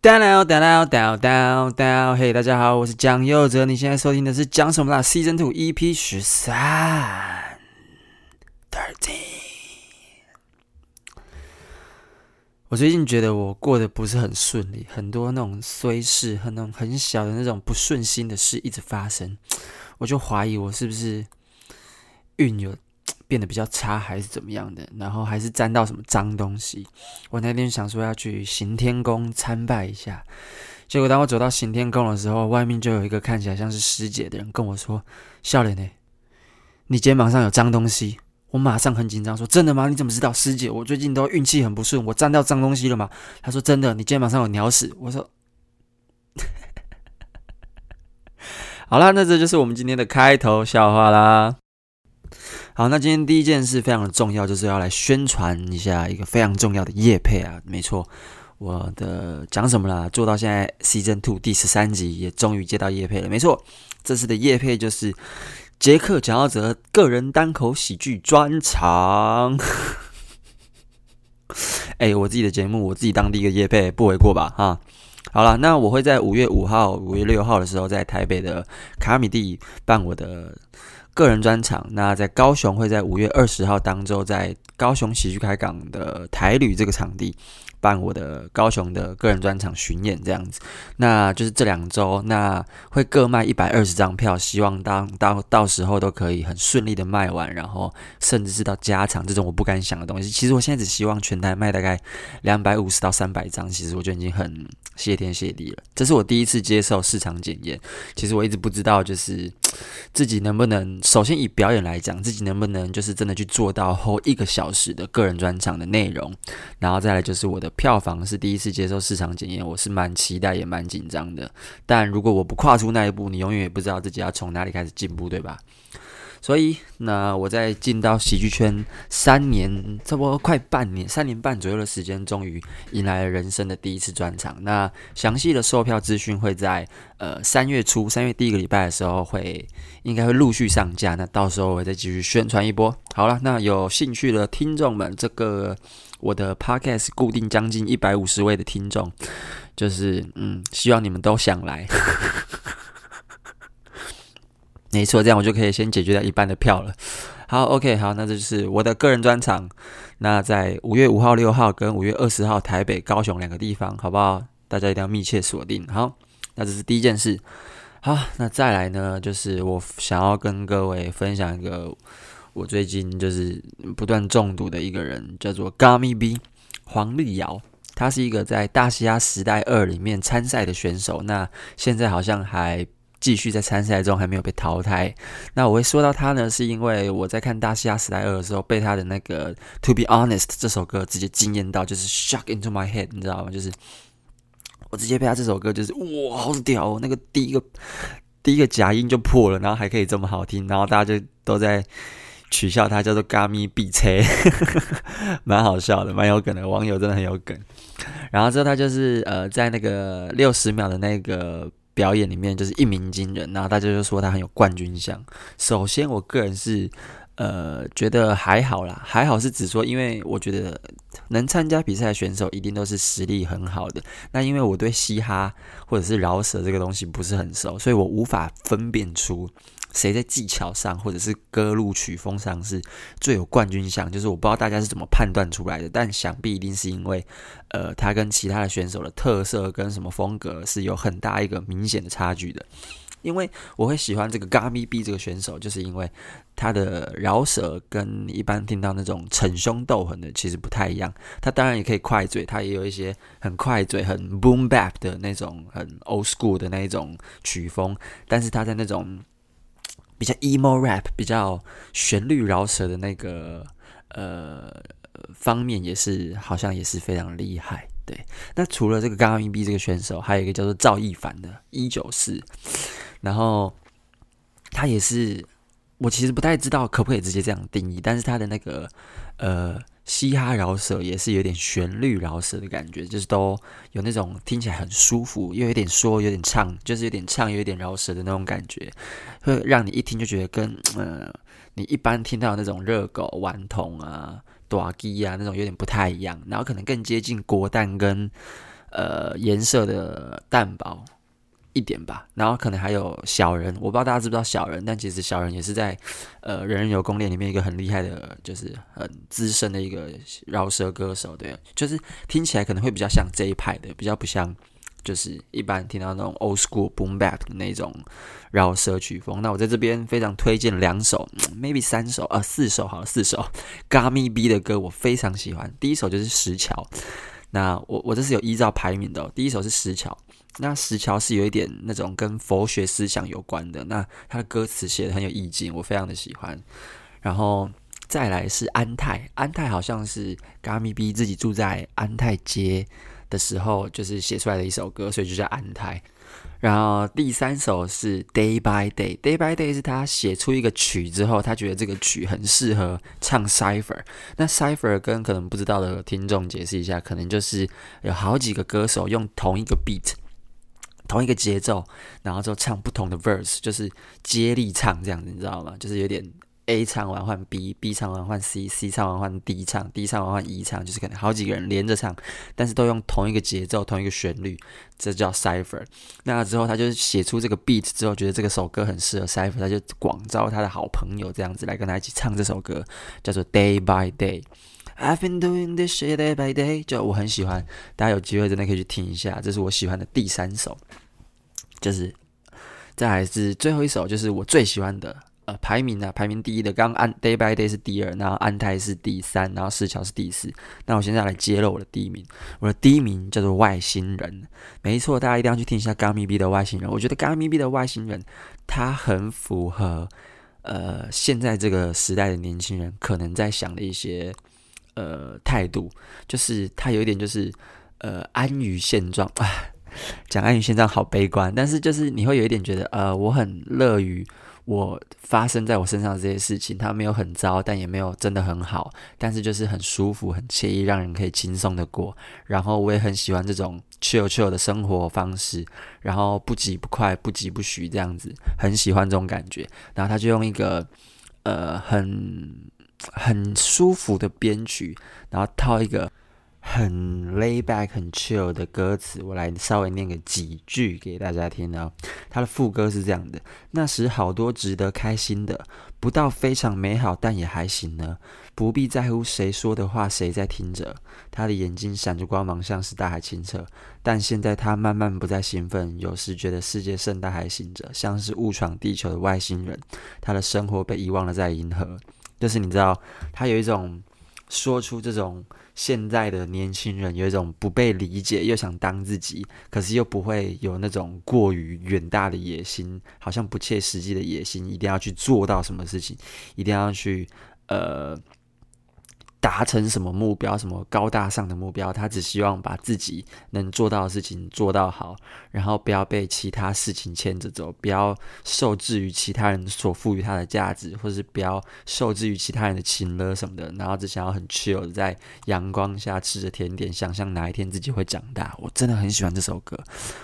down down down down down，嘿，大家好，我是蒋佑哲，你现在收听的是蒋什么啦？Season Two EP 十三，Thirteen。我最近觉得我过得不是很顺利，很多那种衰事，很那种很小的那种不顺心的事一直发生，我就怀疑我是不是运有。变得比较差还是怎么样的？然后还是沾到什么脏东西？我那天想说要去行天宫参拜一下，结果当我走到行天宫的时候，外面就有一个看起来像是师姐的人跟我说：“笑脸呢？你肩膀上有脏东西。”我马上很紧张说：“真的吗？你怎么知道？师姐，我最近都运气很不顺，我沾到脏东西了吗？”他说：“真的，你肩膀上有鸟屎。”我说：“ 好啦，那这就是我们今天的开头笑话啦。”好，那今天第一件事非常的重要，就是要来宣传一下一个非常重要的业配啊！没错，我的讲什么啦？做到现在 Season Two 第十三集，也终于接到叶配了。没错，这次的叶配就是杰克蒋耀哲个人单口喜剧专场。哎，我自己的节目，我自己当第一个叶配，不为过吧？哈，好了，那我会在五月五号、五月六号的时候，在台北的卡米蒂办我的。个人专场，那在高雄会在五月二十号当周，在高雄喜剧开港的台旅这个场地。办我的高雄的个人专场巡演这样子，那就是这两周，那会各卖一百二十张票，希望当到到时候都可以很顺利的卖完，然后甚至是到加场这种我不敢想的东西。其实我现在只希望全台卖大概两百五十到三百张，其实我就已经很谢天谢地了。这是我第一次接受市场检验，其实我一直不知道就是 自己能不能，首先以表演来讲，自己能不能就是真的去做到后一个小时的个人专场的内容，然后再来就是我的。票房是第一次接受市场检验，我是蛮期待也蛮紧张的。但如果我不跨出那一步，你永远也不知道自己要从哪里开始进步，对吧？所以，那我在进到喜剧圈三年，差不多快半年，三年半左右的时间，终于迎来了人生的第一次专场。那详细的售票资讯会在呃三月初，三月第一个礼拜的时候会应该会陆续上架。那到时候我会再继续宣传一波。好了，那有兴趣的听众们，这个我的 podcast 固定将近一百五十位的听众，就是嗯，希望你们都想来。没错，这样我就可以先解决掉一半的票了。好，OK，好，那这就是我的个人专场。那在五月五号、六号跟五月二十号，台北、高雄两个地方，好不好？大家一定要密切锁定。好，那这是第一件事。好，那再来呢，就是我想要跟各位分享一个我最近就是不断中毒的一个人，叫做 Gummy B 黄立瑶。他是一个在大西亚时代二里面参赛的选手，那现在好像还。继续在参赛中还没有被淘汰。那我会说到他呢，是因为我在看《大西亚时代二》的时候，被他的那个《To Be Honest》这首歌直接惊艳到，就是 shock into my head，你知道吗？就是我直接被他这首歌就是哇，好屌哦！那个第一个第一个假音就破了，然后还可以这么好听，然后大家就都在取笑他叫做 “Gummy 必车”，蛮好笑的，蛮有梗的。网友真的很有梗。然后之后他就是呃，在那个六十秒的那个。表演里面就是一鸣惊人，然后大家就说他很有冠军相。首先，我个人是呃觉得还好啦，还好是指说，因为我觉得能参加比赛的选手一定都是实力很好的。那因为我对嘻哈或者是饶舌这个东西不是很熟，所以我无法分辨出。谁在技巧上或者是歌路曲风上是最有冠军相？就是我不知道大家是怎么判断出来的，但想必一定是因为，呃，他跟其他的选手的特色跟什么风格是有很大一个明显的差距的。因为我会喜欢这个 Gummy B 这个选手，就是因为他的饶舌跟一般听到那种逞凶斗狠的其实不太一样。他当然也可以快嘴，他也有一些很快嘴、很 boom bap 的那种很 old school 的那一种曲风，但是他在那种。比较 emo rap，比较旋律饶舌的那个呃方面，也是好像也是非常厉害。对，那除了这个刚刚硬币这个选手，还有一个叫做赵一凡的一九四，然后他也是我其实不太知道可不可以直接这样定义，但是他的那个呃。嘻哈饶舌也是有点旋律饶舌的感觉，就是都有那种听起来很舒服，又有点说，有点唱，就是有点唱，有点饶舌的那种感觉，会让你一听就觉得跟呃你一般听到那种热狗、顽童啊、大支啊那种有点不太一样，然后可能更接近国蛋跟呃颜色的蛋薄一点吧。然后可能还有小人，我不知道大家知不知道小人，但其实小人也是在呃人人有攻略里面一个很厉害的，就是很资深的一个饶舌歌手。对，就是听起来可能会比较像这一派的，比较不像。就是一般听到那种 old school boom bap 的那种饶舌曲风，那我在这边非常推荐两首，maybe 三首啊，四首好了，四首 Gummy B 的歌我非常喜欢。第一首就是石桥，那我我这是有依照排名的。第一首是石桥，那石桥是有一点那种跟佛学思想有关的，那它的歌词写的很有意境，我非常的喜欢。然后再来是安泰，安泰好像是嘎咪逼自己住在安泰街的时候，就是写出来的一首歌，所以就叫安泰。然后第三首是 Day by Day，Day by Day 是他写出一个曲之后，他觉得这个曲很适合唱 Cipher。那 Cipher 跟可能不知道的听众解释一下，可能就是有好几个歌手用同一个 beat、同一个节奏，然后就唱不同的 verse，就是接力唱这样子，你知道吗？就是有点。A 唱完换 B，B 唱完换 C，C 唱完换 D 唱，D 唱完换 E 唱，就是可能好几个人连着唱，但是都用同一个节奏、同一个旋律，这叫 Cypher。那之后他就写出这个 beat 之后，觉得这个首歌很适合 Cypher，他就广招他的好朋友这样子来跟他一起唱这首歌，叫做 Day by Day。I've been doing this shit day by day，就我很喜欢，大家有机会真的可以去听一下，这是我喜欢的第三首，就是再来是最后一首，就是我最喜欢的。呃，排名、啊？排名第一的，刚刚安 Day by Day 是第二，然后安泰是第三，然后石桥是第四。那我现在来揭露我的第一名，我的第一名叫做外星人。没错，大家一定要去听一下 Gummy B 的外星人。我觉得 Gummy B 的外星人，他很符合呃现在这个时代的年轻人可能在想的一些呃态度，就是他有一点就是呃安于现状啊，讲安于现状好悲观，但是就是你会有一点觉得呃我很乐于。我发生在我身上的这些事情，它没有很糟，但也没有真的很好，但是就是很舒服、很惬意，让人可以轻松的过。然后我也很喜欢这种 chill chill 的生活方式，然后不急不快、不急不徐这样子，很喜欢这种感觉。然后他就用一个呃很很舒服的编曲，然后套一个。很 lay back、很 chill 的歌词，我来稍微念个几句给大家听啊。他的副歌是这样的：那时好多值得开心的，不到非常美好，但也还行呢。不必在乎谁说的话，谁在听着。他的眼睛闪着光芒，像是大海清澈。但现在他慢慢不再兴奋，有时觉得世界盛大还醒着，像是误闯地球的外星人。他的生活被遗忘了在银河，就是你知道，他有一种说出这种。现在的年轻人有一种不被理解，又想当自己，可是又不会有那种过于远大的野心，好像不切实际的野心，一定要去做到什么事情，一定要去呃。达成什么目标，什么高大上的目标，他只希望把自己能做到的事情做到好，然后不要被其他事情牵着走，不要受制于其他人所赋予他的价值，或是不要受制于其他人的情勒什么的，然后只想要很 chill 的在阳光下吃着甜点，想象哪一天自己会长大。我真的很喜欢这首歌，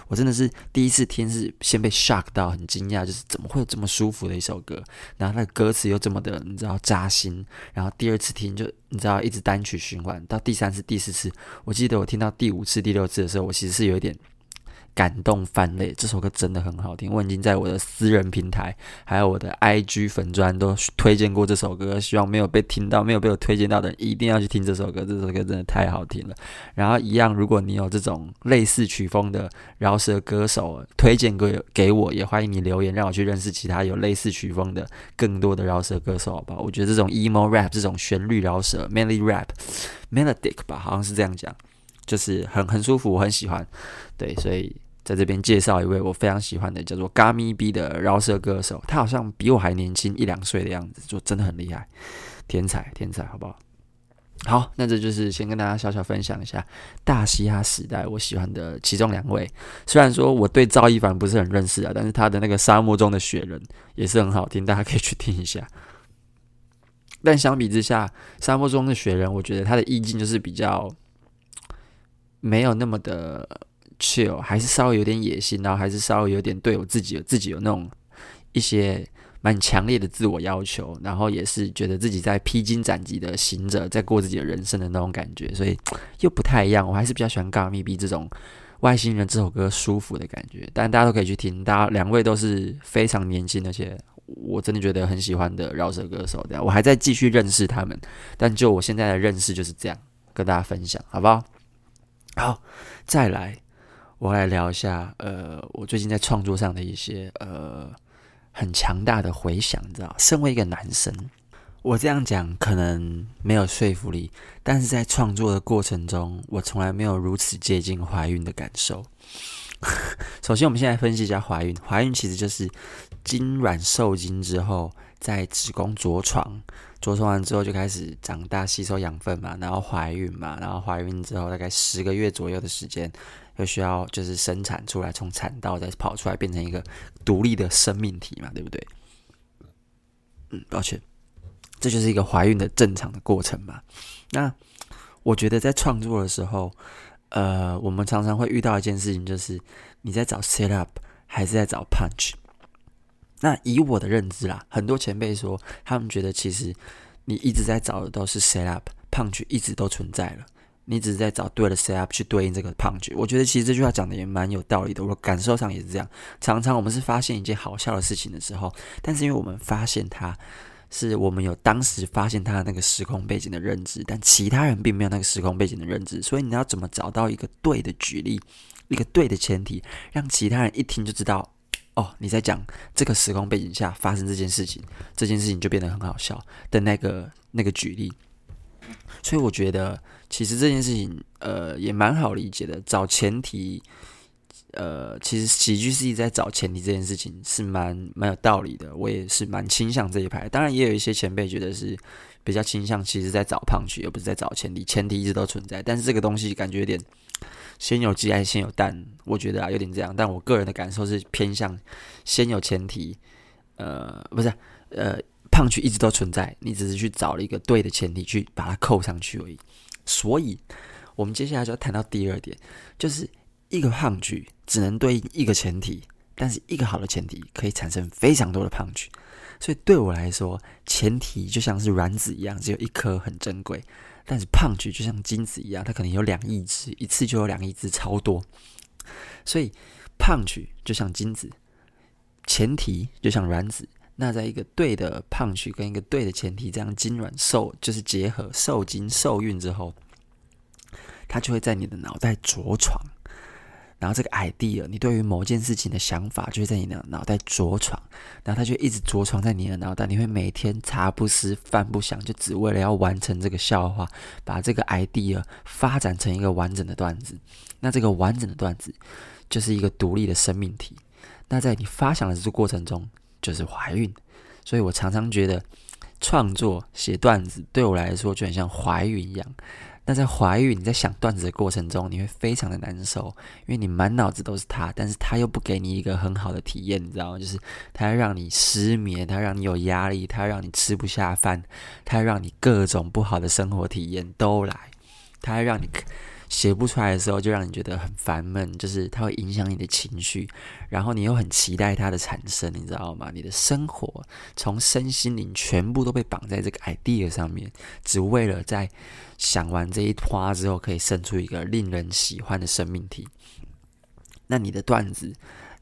我真的是第一次听是先被 shock 到，很惊讶，就是怎么会有这么舒服的一首歌，然后那个歌词又这么的你知道扎心，然后第二次听就。你知道，一直单曲循环到第三次、第四次，我记得我听到第五次、第六次的时候，我其实是有一点。感动泛泪，这首歌真的很好听。我已经在我的私人平台，还有我的 IG 粉专都推荐过这首歌。希望没有被听到、没有被我推荐到的人，一定要去听这首歌。这首歌真的太好听了。然后一样，如果你有这种类似曲风的饶舌歌手，推荐给给我，也欢迎你留言，让我去认识其他有类似曲风的更多的饶舌歌手，好不好？我觉得这种 emo rap 这种旋律饶舌，melody rap，melodic 吧，好像是这样讲，就是很很舒服，我很喜欢。对，所以。在这边介绍一位我非常喜欢的，叫做 Gummy B 的饶舌歌手，他好像比我还年轻一两岁的样子，就真的很厉害，天才天才，好不好？好，那这就是先跟大家小小分享一下大嘻哈时代我喜欢的其中两位。虽然说我对赵一凡不是很认识啊，但是他的那个沙漠中的雪人也是很好听，大家可以去听一下。但相比之下，沙漠中的雪人，我觉得他的意境就是比较没有那么的。Chill 还是稍微有点野心，然后还是稍微有点对我自己有自己有那种一些蛮强烈的自我要求，然后也是觉得自己在披荆斩棘的行者，在过自己的人生的那种感觉，所以 又不太一样。我还是比较喜欢《God Me Be》这种外星人这首歌舒服的感觉，但大家都可以去听。大家两位都是非常年轻，而且我真的觉得很喜欢的饶舌歌手。这样，我还在继续认识他们，但就我现在的认识就是这样，跟大家分享，好不好？好，再来，我来聊一下，呃，我最近在创作上的一些，呃。很强大的回响，你知道？身为一个男生，我这样讲可能没有说服力，但是在创作的过程中，我从来没有如此接近怀孕的感受。首先，我们现在分析一下怀孕。怀孕其实就是精卵受精之后，在子宫着床，着床完之后就开始长大，吸收养分嘛，然后怀孕嘛，然后怀孕之后大概十个月左右的时间。又需要就是生产出来，从产道再跑出来，变成一个独立的生命体嘛，对不对？嗯，抱歉，这就是一个怀孕的正常的过程嘛。那我觉得在创作的时候，呃，我们常常会遇到一件事情，就是你在找 set up 还是在找 punch。那以我的认知啦，很多前辈说，他们觉得其实你一直在找的都是 set up，punch 一直都存在了。你只是在找对的 set up 去对应这个 punch，我觉得其实这句话讲的也蛮有道理的。我感受上也是这样。常常我们是发现一件好笑的事情的时候，但是因为我们发现它，是我们有当时发现它那个时空背景的认知，但其他人并没有那个时空背景的认知。所以你要怎么找到一个对的举例，一个对的前提，让其他人一听就知道，哦，你在讲这个时空背景下发生这件事情，这件事情就变得很好笑的那个那个举例。所以我觉得。其实这件事情，呃，也蛮好理解的。找前提，呃，其实喜剧是一直在找前提这件事情是蛮蛮有道理的。我也是蛮倾向这一派。当然，也有一些前辈觉得是比较倾向，其实在找 punch，而不是在找前提。前提一直都存在，但是这个东西感觉有点先有鸡还是先有蛋？我觉得啊，有点这样。但我个人的感受是偏向先有前提，呃，不是，呃胖去一直都存在，你只是去找了一个对的前提去把它扣上去而已。所以，我们接下来就要谈到第二点，就是一个 punch 只能对应一个前提，但是一个好的前提可以产生非常多的 punch。所以对我来说，前提就像是卵子一样，只有一颗很珍贵；但是 punch 就像精子一样，它可能有两亿只，一次就有两亿只，超多。所以 punch 就像精子，前提就像卵子。那在一个对的胖去跟一个对的前提，这样精卵受就是结合受精受孕之后，它就会在你的脑袋着床，然后这个 idea，你对于某件事情的想法，就会在你的脑袋着床，然后它就一直着床在你的脑袋，你会每天茶不思饭不想，就只为了要完成这个笑话，把这个 idea 发展成一个完整的段子。那这个完整的段子就是一个独立的生命体。那在你发想的这个过程中，就是怀孕，所以我常常觉得创作写段子对我来说就很像怀孕一样。那在怀孕，你在想段子的过程中，你会非常的难受，因为你满脑子都是他，但是他又不给你一个很好的体验，你知道吗？就是他要让你失眠，他让你有压力，他让你吃不下饭，他让你各种不好的生活体验都来，他让你。写不出来的时候，就让你觉得很烦闷，就是它会影响你的情绪，然后你又很期待它的产生，你知道吗？你的生活从身心灵全部都被绑在这个 idea 上面，只为了在想完这一花之后，可以生出一个令人喜欢的生命体。那你的段子，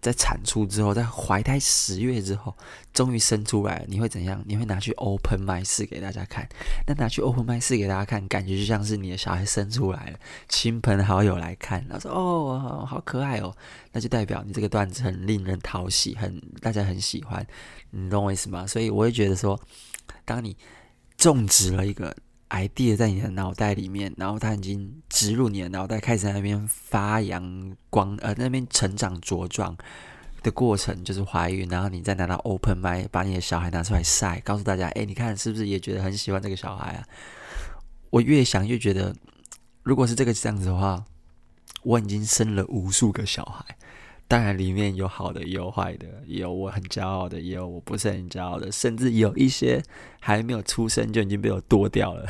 在产出之后，在怀胎十月之后，终于生出来了，你会怎样？你会拿去 open mic 试给大家看？那拿去 open mic 试给大家看，感觉就像是你的小孩生出来了，亲朋好友来看，他说：“哦，好可爱哦。”那就代表你这个段子很令人讨喜，很大家很喜欢，你懂我意思吗？所以我会觉得说，当你种植了一个。Idea 在你的脑袋里面，然后它已经植入你的脑袋，开始在那边发扬光，呃，那边成长茁壮的过程就是怀孕，然后你再拿到 open m i 把你的小孩拿出来晒，告诉大家，哎，你看是不是也觉得很喜欢这个小孩啊？我越想越觉得，如果是这个这样子的话，我已经生了无数个小孩。当然，里面有好的，也有坏的，也有我很骄傲的，也有我不是很骄傲的，甚至有一些还没有出生就已经被我剁掉了。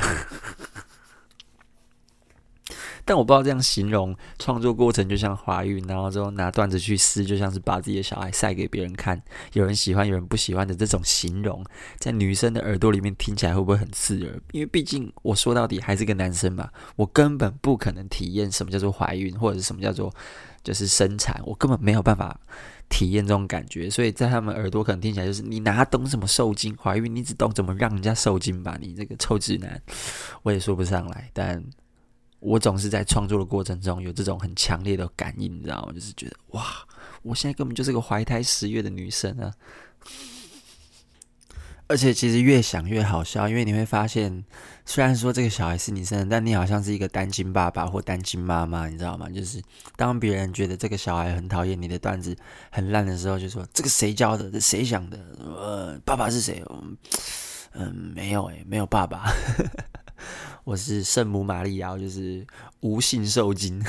但我不知道这样形容创作过程就像怀孕，然后之后拿段子去撕，就像是把自己的小孩晒给别人看，有人喜欢，有人不喜欢的这种形容，在女生的耳朵里面听起来会不会很刺耳？因为毕竟我说到底还是个男生嘛，我根本不可能体验什么叫做怀孕，或者是什么叫做就是生产，我根本没有办法。体验这种感觉，所以在他们耳朵可能听起来就是你哪懂什么受精怀孕，你只懂怎么让人家受精吧？你这个臭直男，我也说不上来。但我总是在创作的过程中有这种很强烈的感应，你知道吗？就是觉得哇，我现在根本就是个怀胎十月的女生啊！而且其实越想越好笑，因为你会发现，虽然说这个小孩是你生的，但你好像是一个单亲爸爸或单亲妈妈，你知道吗？就是当别人觉得这个小孩很讨厌你的段子很烂的时候，就说这个谁教的？这谁想的？呃，爸爸是谁？嗯，没有诶，没有爸爸，我是圣母玛利亚，就是无性受精。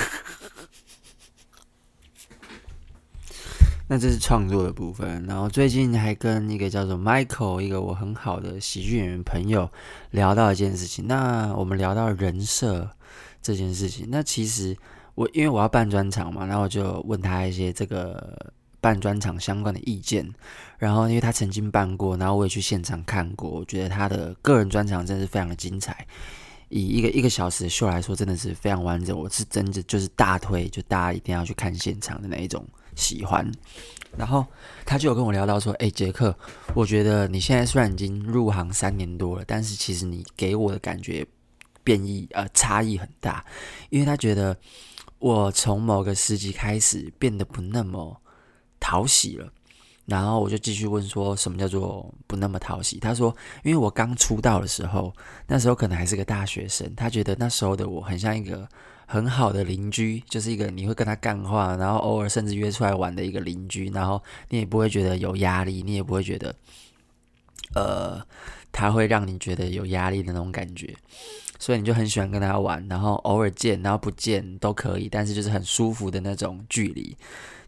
那这是创作的部分，然后最近还跟一个叫做 Michael，一个我很好的喜剧演员朋友聊到一件事情。那我们聊到人设这件事情，那其实我因为我要办专场嘛，然后我就问他一些这个办专场相关的意见。然后因为他曾经办过，然后我也去现场看过，我觉得他的个人专场真的是非常的精彩。以一个一个小时的秀来说，真的是非常完整。我是真的就是大推，就大家一定要去看现场的那一种。喜欢，然后他就有跟我聊到说：“诶，杰克，我觉得你现在虽然已经入行三年多了，但是其实你给我的感觉变异呃差异很大，因为他觉得我从某个时期开始变得不那么讨喜了。”然后我就继续问说：“什么叫做不那么讨喜？”他说：“因为我刚出道的时候，那时候可能还是个大学生，他觉得那时候的我很像一个。”很好的邻居，就是一个你会跟他干话，然后偶尔甚至约出来玩的一个邻居，然后你也不会觉得有压力，你也不会觉得，呃，他会让你觉得有压力的那种感觉，所以你就很喜欢跟他玩，然后偶尔见，然后不见都可以，但是就是很舒服的那种距离。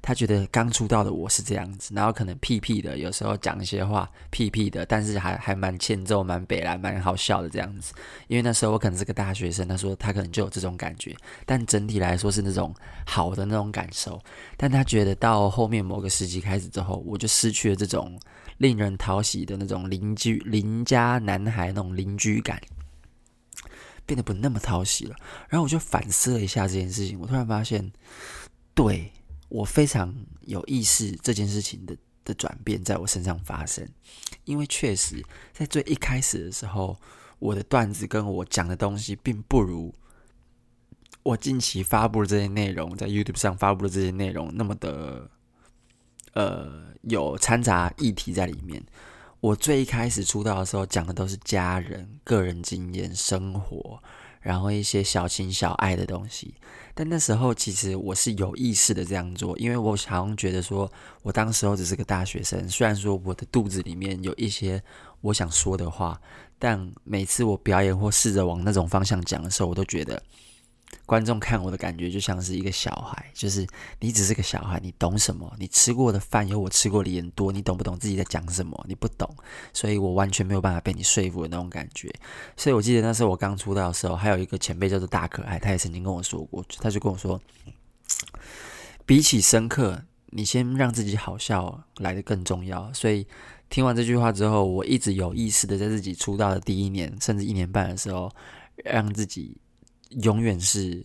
他觉得刚出道的我是这样子，然后可能屁屁的，有时候讲一些话屁屁的，但是还还蛮欠揍、蛮北来、蛮好笑的这样子。因为那时候我可能是个大学生，他说他可能就有这种感觉，但整体来说是那种好的那种感受。但他觉得到后面某个时期开始之后，我就失去了这种令人讨喜的那种邻居、邻家男孩那种邻居感，变得不那么讨喜了。然后我就反思了一下这件事情，我突然发现，对。我非常有意识这件事情的的转变在我身上发生，因为确实在最一开始的时候，我的段子跟我讲的东西并不如我近期发布的这些内容，在 YouTube 上发布的这些内容那么的，呃，有掺杂议题在里面。我最一开始出道的时候讲的都是家人、个人经验、生活。然后一些小情小爱的东西，但那时候其实我是有意识的这样做，因为我好像觉得说，我当时候只是个大学生，虽然说我的肚子里面有一些我想说的话，但每次我表演或试着往那种方向讲的时候，我都觉得。观众看我的感觉就像是一个小孩，就是你只是个小孩，你懂什么？你吃过的饭有我吃过的盐多，你懂不懂自己在讲什么？你不懂，所以我完全没有办法被你说服的那种感觉。所以我记得那时候我刚出道的时候，还有一个前辈叫做大可爱，他也曾经跟我说过，他就跟我说，比起深刻，你先让自己好笑来得更重要。所以听完这句话之后，我一直有意识的在自己出道的第一年，甚至一年半的时候，让自己。永远是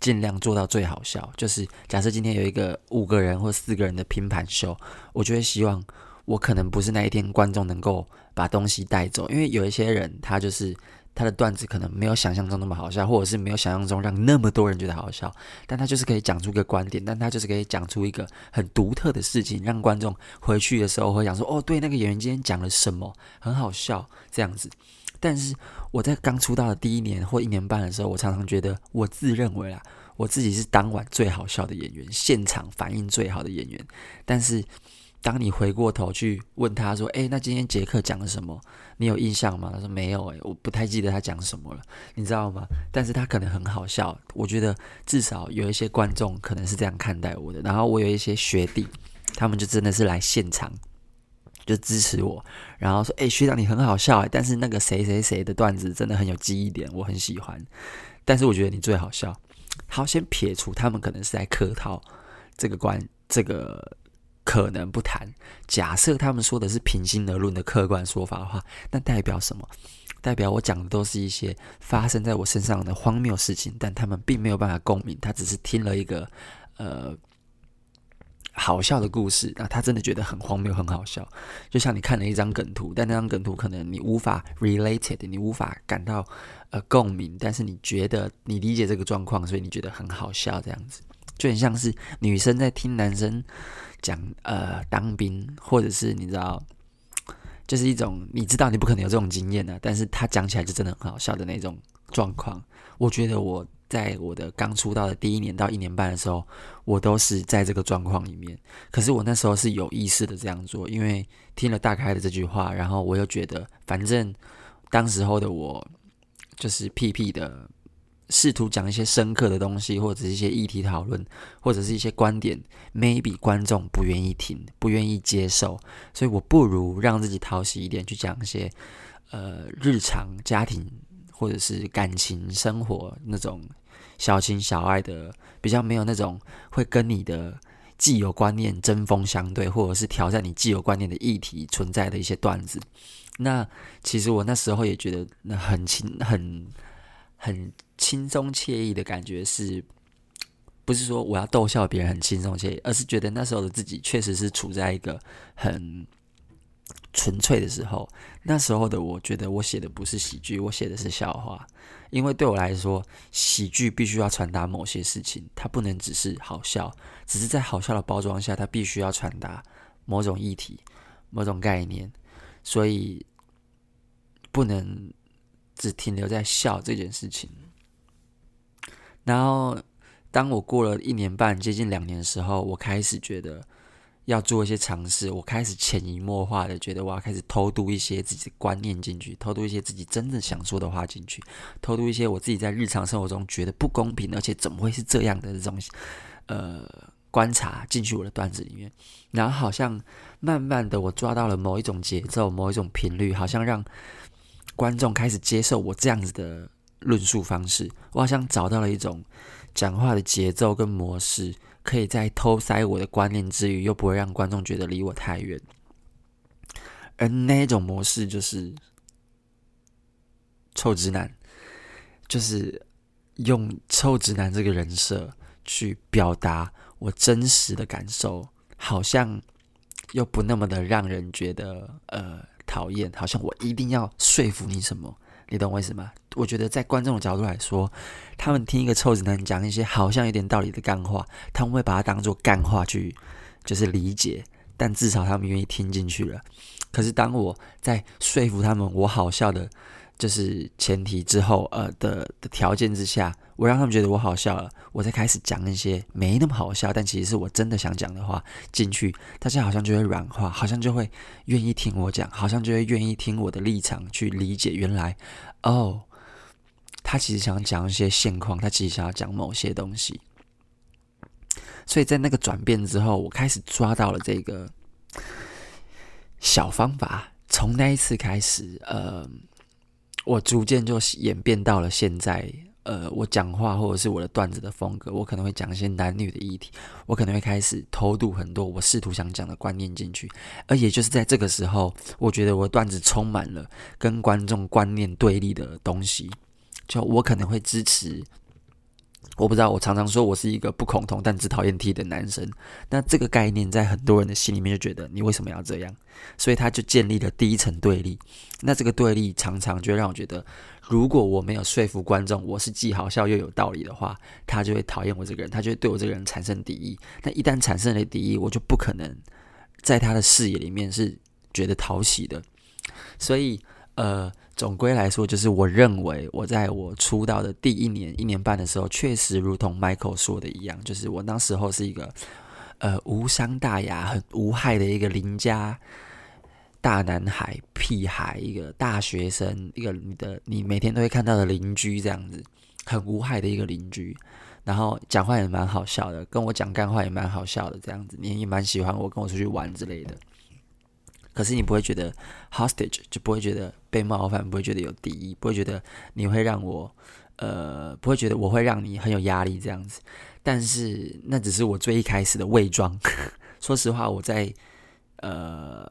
尽量做到最好笑。就是假设今天有一个五个人或四个人的拼盘秀，我就会希望我可能不是那一天观众能够把东西带走，因为有一些人他就是他的段子可能没有想象中那么好笑，或者是没有想象中让那么多人觉得好笑，但他就是可以讲出个观点，但他就是可以讲出一个很独特的事情，让观众回去的时候会想说：“哦，对，那个演员今天讲了什么，很好笑。”这样子。但是我在刚出道的第一年或一年半的时候，我常常觉得我自认为啊，我自己是当晚最好笑的演员，现场反应最好的演员。但是当你回过头去问他说：“诶，那今天杰克讲了什么？你有印象吗？”他说：“没有，诶，我不太记得他讲什么了，你知道吗？”但是他可能很好笑。我觉得至少有一些观众可能是这样看待我的。然后我有一些学弟，他们就真的是来现场。就支持我，然后说：“诶，学长你很好笑，但是那个谁谁谁的段子真的很有记忆点，我很喜欢。但是我觉得你最好笑。”好，先撇除他们可能是在客套这个关，这个可能不谈。假设他们说的是平心而论的客观说法的话，那代表什么？代表我讲的都是一些发生在我身上的荒谬事情，但他们并没有办法共鸣，他只是听了一个呃。好笑的故事，那他真的觉得很荒谬，很好笑。就像你看了一张梗图，但那张梗图可能你无法 related，你无法感到呃共鸣，但是你觉得你理解这个状况，所以你觉得很好笑，这样子就很像是女生在听男生讲呃当兵，或者是你知道，就是一种你知道你不可能有这种经验的，但是他讲起来就真的很好笑的那种状况。我觉得我。在我的刚出道的第一年到一年半的时候，我都是在这个状况里面。可是我那时候是有意识的这样做，因为听了大开的这句话，然后我又觉得，反正当时候的我就是屁屁的，试图讲一些深刻的东西，或者是一些议题讨论，或者是一些观点，maybe 观众不愿意听，不愿意接受，所以我不如让自己讨喜一点，去讲一些呃日常家庭或者是感情生活那种。小情小爱的，比较没有那种会跟你的既有观念针锋相对，或者是挑战你既有观念的议题存在的一些段子。那其实我那时候也觉得，那很轻、很很轻松惬意的感觉是，不是说我要逗笑别人很轻松惬意，而是觉得那时候的自己确实是处在一个很。纯粹的时候，那时候的我觉得我写的不是喜剧，我写的是笑话。因为对我来说，喜剧必须要传达某些事情，它不能只是好笑，只是在好笑的包装下，它必须要传达某种议题、某种概念，所以不能只停留在笑这件事情。然后，当我过了一年半，接近两年的时候，我开始觉得。要做一些尝试，我开始潜移默化的觉得我要开始偷渡一些自己的观念进去，偷渡一些自己真的想说的话进去，偷渡一些我自己在日常生活中觉得不公平，而且怎么会是这样的这种呃观察进去我的段子里面，然后好像慢慢的我抓到了某一种节奏，某一种频率，好像让观众开始接受我这样子的论述方式，我好像找到了一种讲话的节奏跟模式。可以在偷塞我的观念之余，又不会让观众觉得离我太远。而那种模式就是臭直男，就是用臭直男这个人设去表达我真实的感受，好像又不那么的让人觉得呃讨厌，好像我一定要说服你什么。你懂我意思吗？我觉得在观众的角度来说，他们听一个臭直男讲一些好像有点道理的干话，他们会把它当做干话去就是理解，但至少他们愿意听进去了。可是当我在说服他们我好笑的。就是前提之后，呃的的条件之下，我让他们觉得我好笑了，我再开始讲一些没那么好笑，但其实是我真的想讲的话进去，大家好像就会软化，好像就会愿意听我讲，好像就会愿意听我的立场去理解，原来哦，他其实想讲一些现况，他其实想要讲某些东西，所以在那个转变之后，我开始抓到了这个小方法，从那一次开始，呃。我逐渐就演变到了现在，呃，我讲话或者是我的段子的风格，我可能会讲一些男女的议题，我可能会开始偷渡很多我试图想讲的观念进去，而也就是在这个时候，我觉得我的段子充满了跟观众观念对立的东西，就我可能会支持。我不知道，我常常说我是一个不恐同但只讨厌 T 的男生。那这个概念在很多人的心里面就觉得你为什么要这样？所以他就建立了第一层对立。那这个对立常常就让我觉得，如果我没有说服观众我是既好笑又有道理的话，他就会讨厌我这个人，他就会对我这个人产生敌意。那一旦产生了敌意，我就不可能在他的视野里面是觉得讨喜的。所以，呃。总归来说，就是我认为我在我出道的第一年、一年半的时候，确实如同 Michael 说的一样，就是我那时候是一个呃无伤大雅、很无害的一个邻家大男孩、屁孩，一个大学生，一个你的你每天都会看到的邻居，这样子很无害的一个邻居，然后讲话也蛮好笑的，跟我讲干话也蛮好笑的，这样子你也蛮喜欢我，跟我出去玩之类的。可是你不会觉得 hostage，就不会觉得被冒犯，不会觉得有敌意，不会觉得你会让我呃，不会觉得我会让你很有压力这样子。但是那只是我最一开始的伪装。说实话，我在呃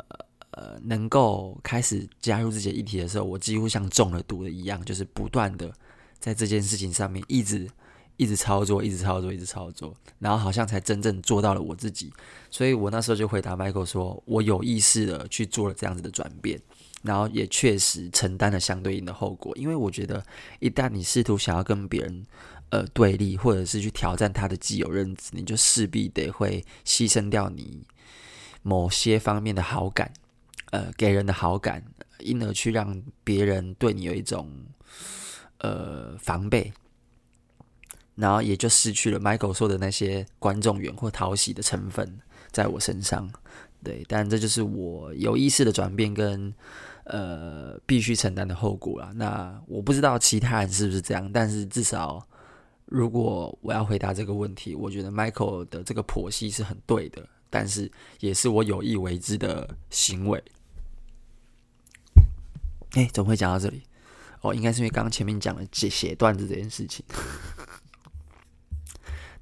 呃能够开始加入这些议题的时候，我几乎像中了毒的一样，就是不断的在这件事情上面一直一直操作，一直操作，一直操作，然后好像才真正做到了我自己。所以我那时候就回答 Michael 说，我有意识的去做了这样子的转变，然后也确实承担了相对应的后果。因为我觉得，一旦你试图想要跟别人呃，对立，或者是去挑战他的既有认知，你就势必得会牺牲掉你某些方面的好感，呃，给人的好感，因而去让别人对你有一种呃防备，然后也就失去了 Michael 说的那些观众缘或讨喜的成分在我身上。对，但这就是我有意识的转变跟呃必须承担的后果了。那我不知道其他人是不是这样，但是至少。如果我要回答这个问题，我觉得 Michael 的这个剖析是很对的，但是也是我有意为之的行为。哎，怎么会讲到这里？哦，应该是因为刚刚前面讲了写写段子这件事情。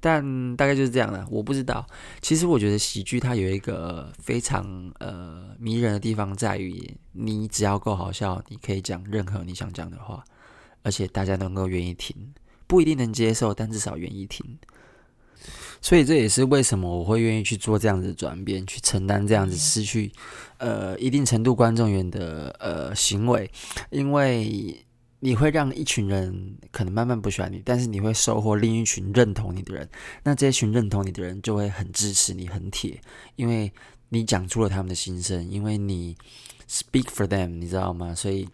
但大概就是这样了，我不知道。其实我觉得喜剧它有一个非常呃迷人的地方，在于你只要够好笑，你可以讲任何你想讲的话，而且大家能够愿意听。不一定能接受，但至少愿意听。所以这也是为什么我会愿意去做这样子的转变，去承担这样子失去呃一定程度观众缘的呃行为，因为你会让一群人可能慢慢不喜欢你，但是你会收获另一群认同你的人。那这群认同你的人就会很支持你，很铁，因为你讲出了他们的心声，因为你 speak for them，你知道吗？所以。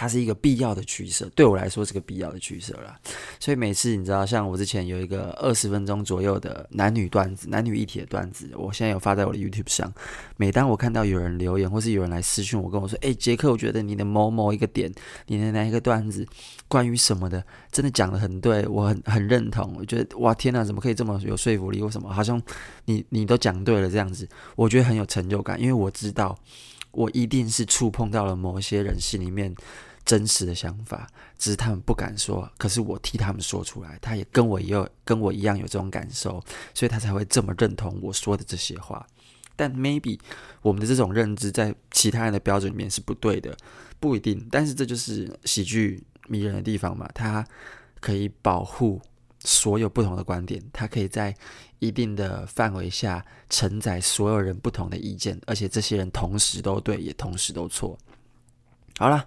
它是一个必要的取舍，对我来说是个必要的取舍啦。所以每次你知道，像我之前有一个二十分钟左右的男女段子、男女一体的段子，我现在有发在我的 YouTube 上。每当我看到有人留言，或是有人来私讯我，跟我说：“诶，杰克，我觉得你的某某一个点，你的哪一个段子，关于什么的，真的讲得很对，我很很认同。我觉得哇，天哪，怎么可以这么有说服力？为什么？好像你你都讲对了这样子，我觉得很有成就感，因为我知道我一定是触碰到了某些人心里面。”真实的想法，只是他们不敢说，可是我替他们说出来，他也跟我也有跟我一样有这种感受，所以他才会这么认同我说的这些话。但 maybe 我们的这种认知在其他人的标准里面是不对的，不一定。但是这就是喜剧迷人的地方嘛，它可以保护所有不同的观点，它可以在一定的范围下承载所有人不同的意见，而且这些人同时都对，也同时都错。好了，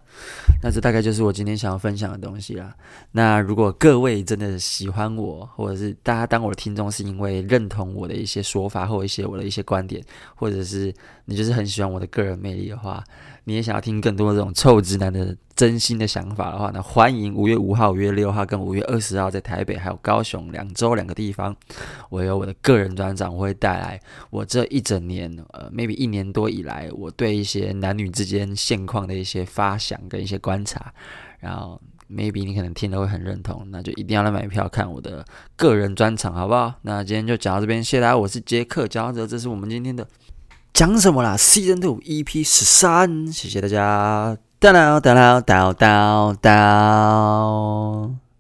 那这大概就是我今天想要分享的东西啦。那如果各位真的喜欢我，或者是大家当我的听众是因为认同我的一些说法，或一些我的一些观点，或者是你就是很喜欢我的个人魅力的话，你也想要听更多这种臭直男的真心的想法的话，那欢迎五月五号、五月六号跟五月二十号在台北还有高雄两周两个地方，我有我的个人专场，我会带来我这一整年呃，maybe 一年多以来我对一些男女之间现况的一些发想跟一些观察，然后 maybe 你可能听了会很认同，那就一定要来买票看我的个人专场，好不好？那今天就讲到这边，谢谢大家，我是杰克，讲到这，这是我们今天的讲什么啦？Season Two EP 十三，谢谢大家。哒啦哒啦哒哒哒。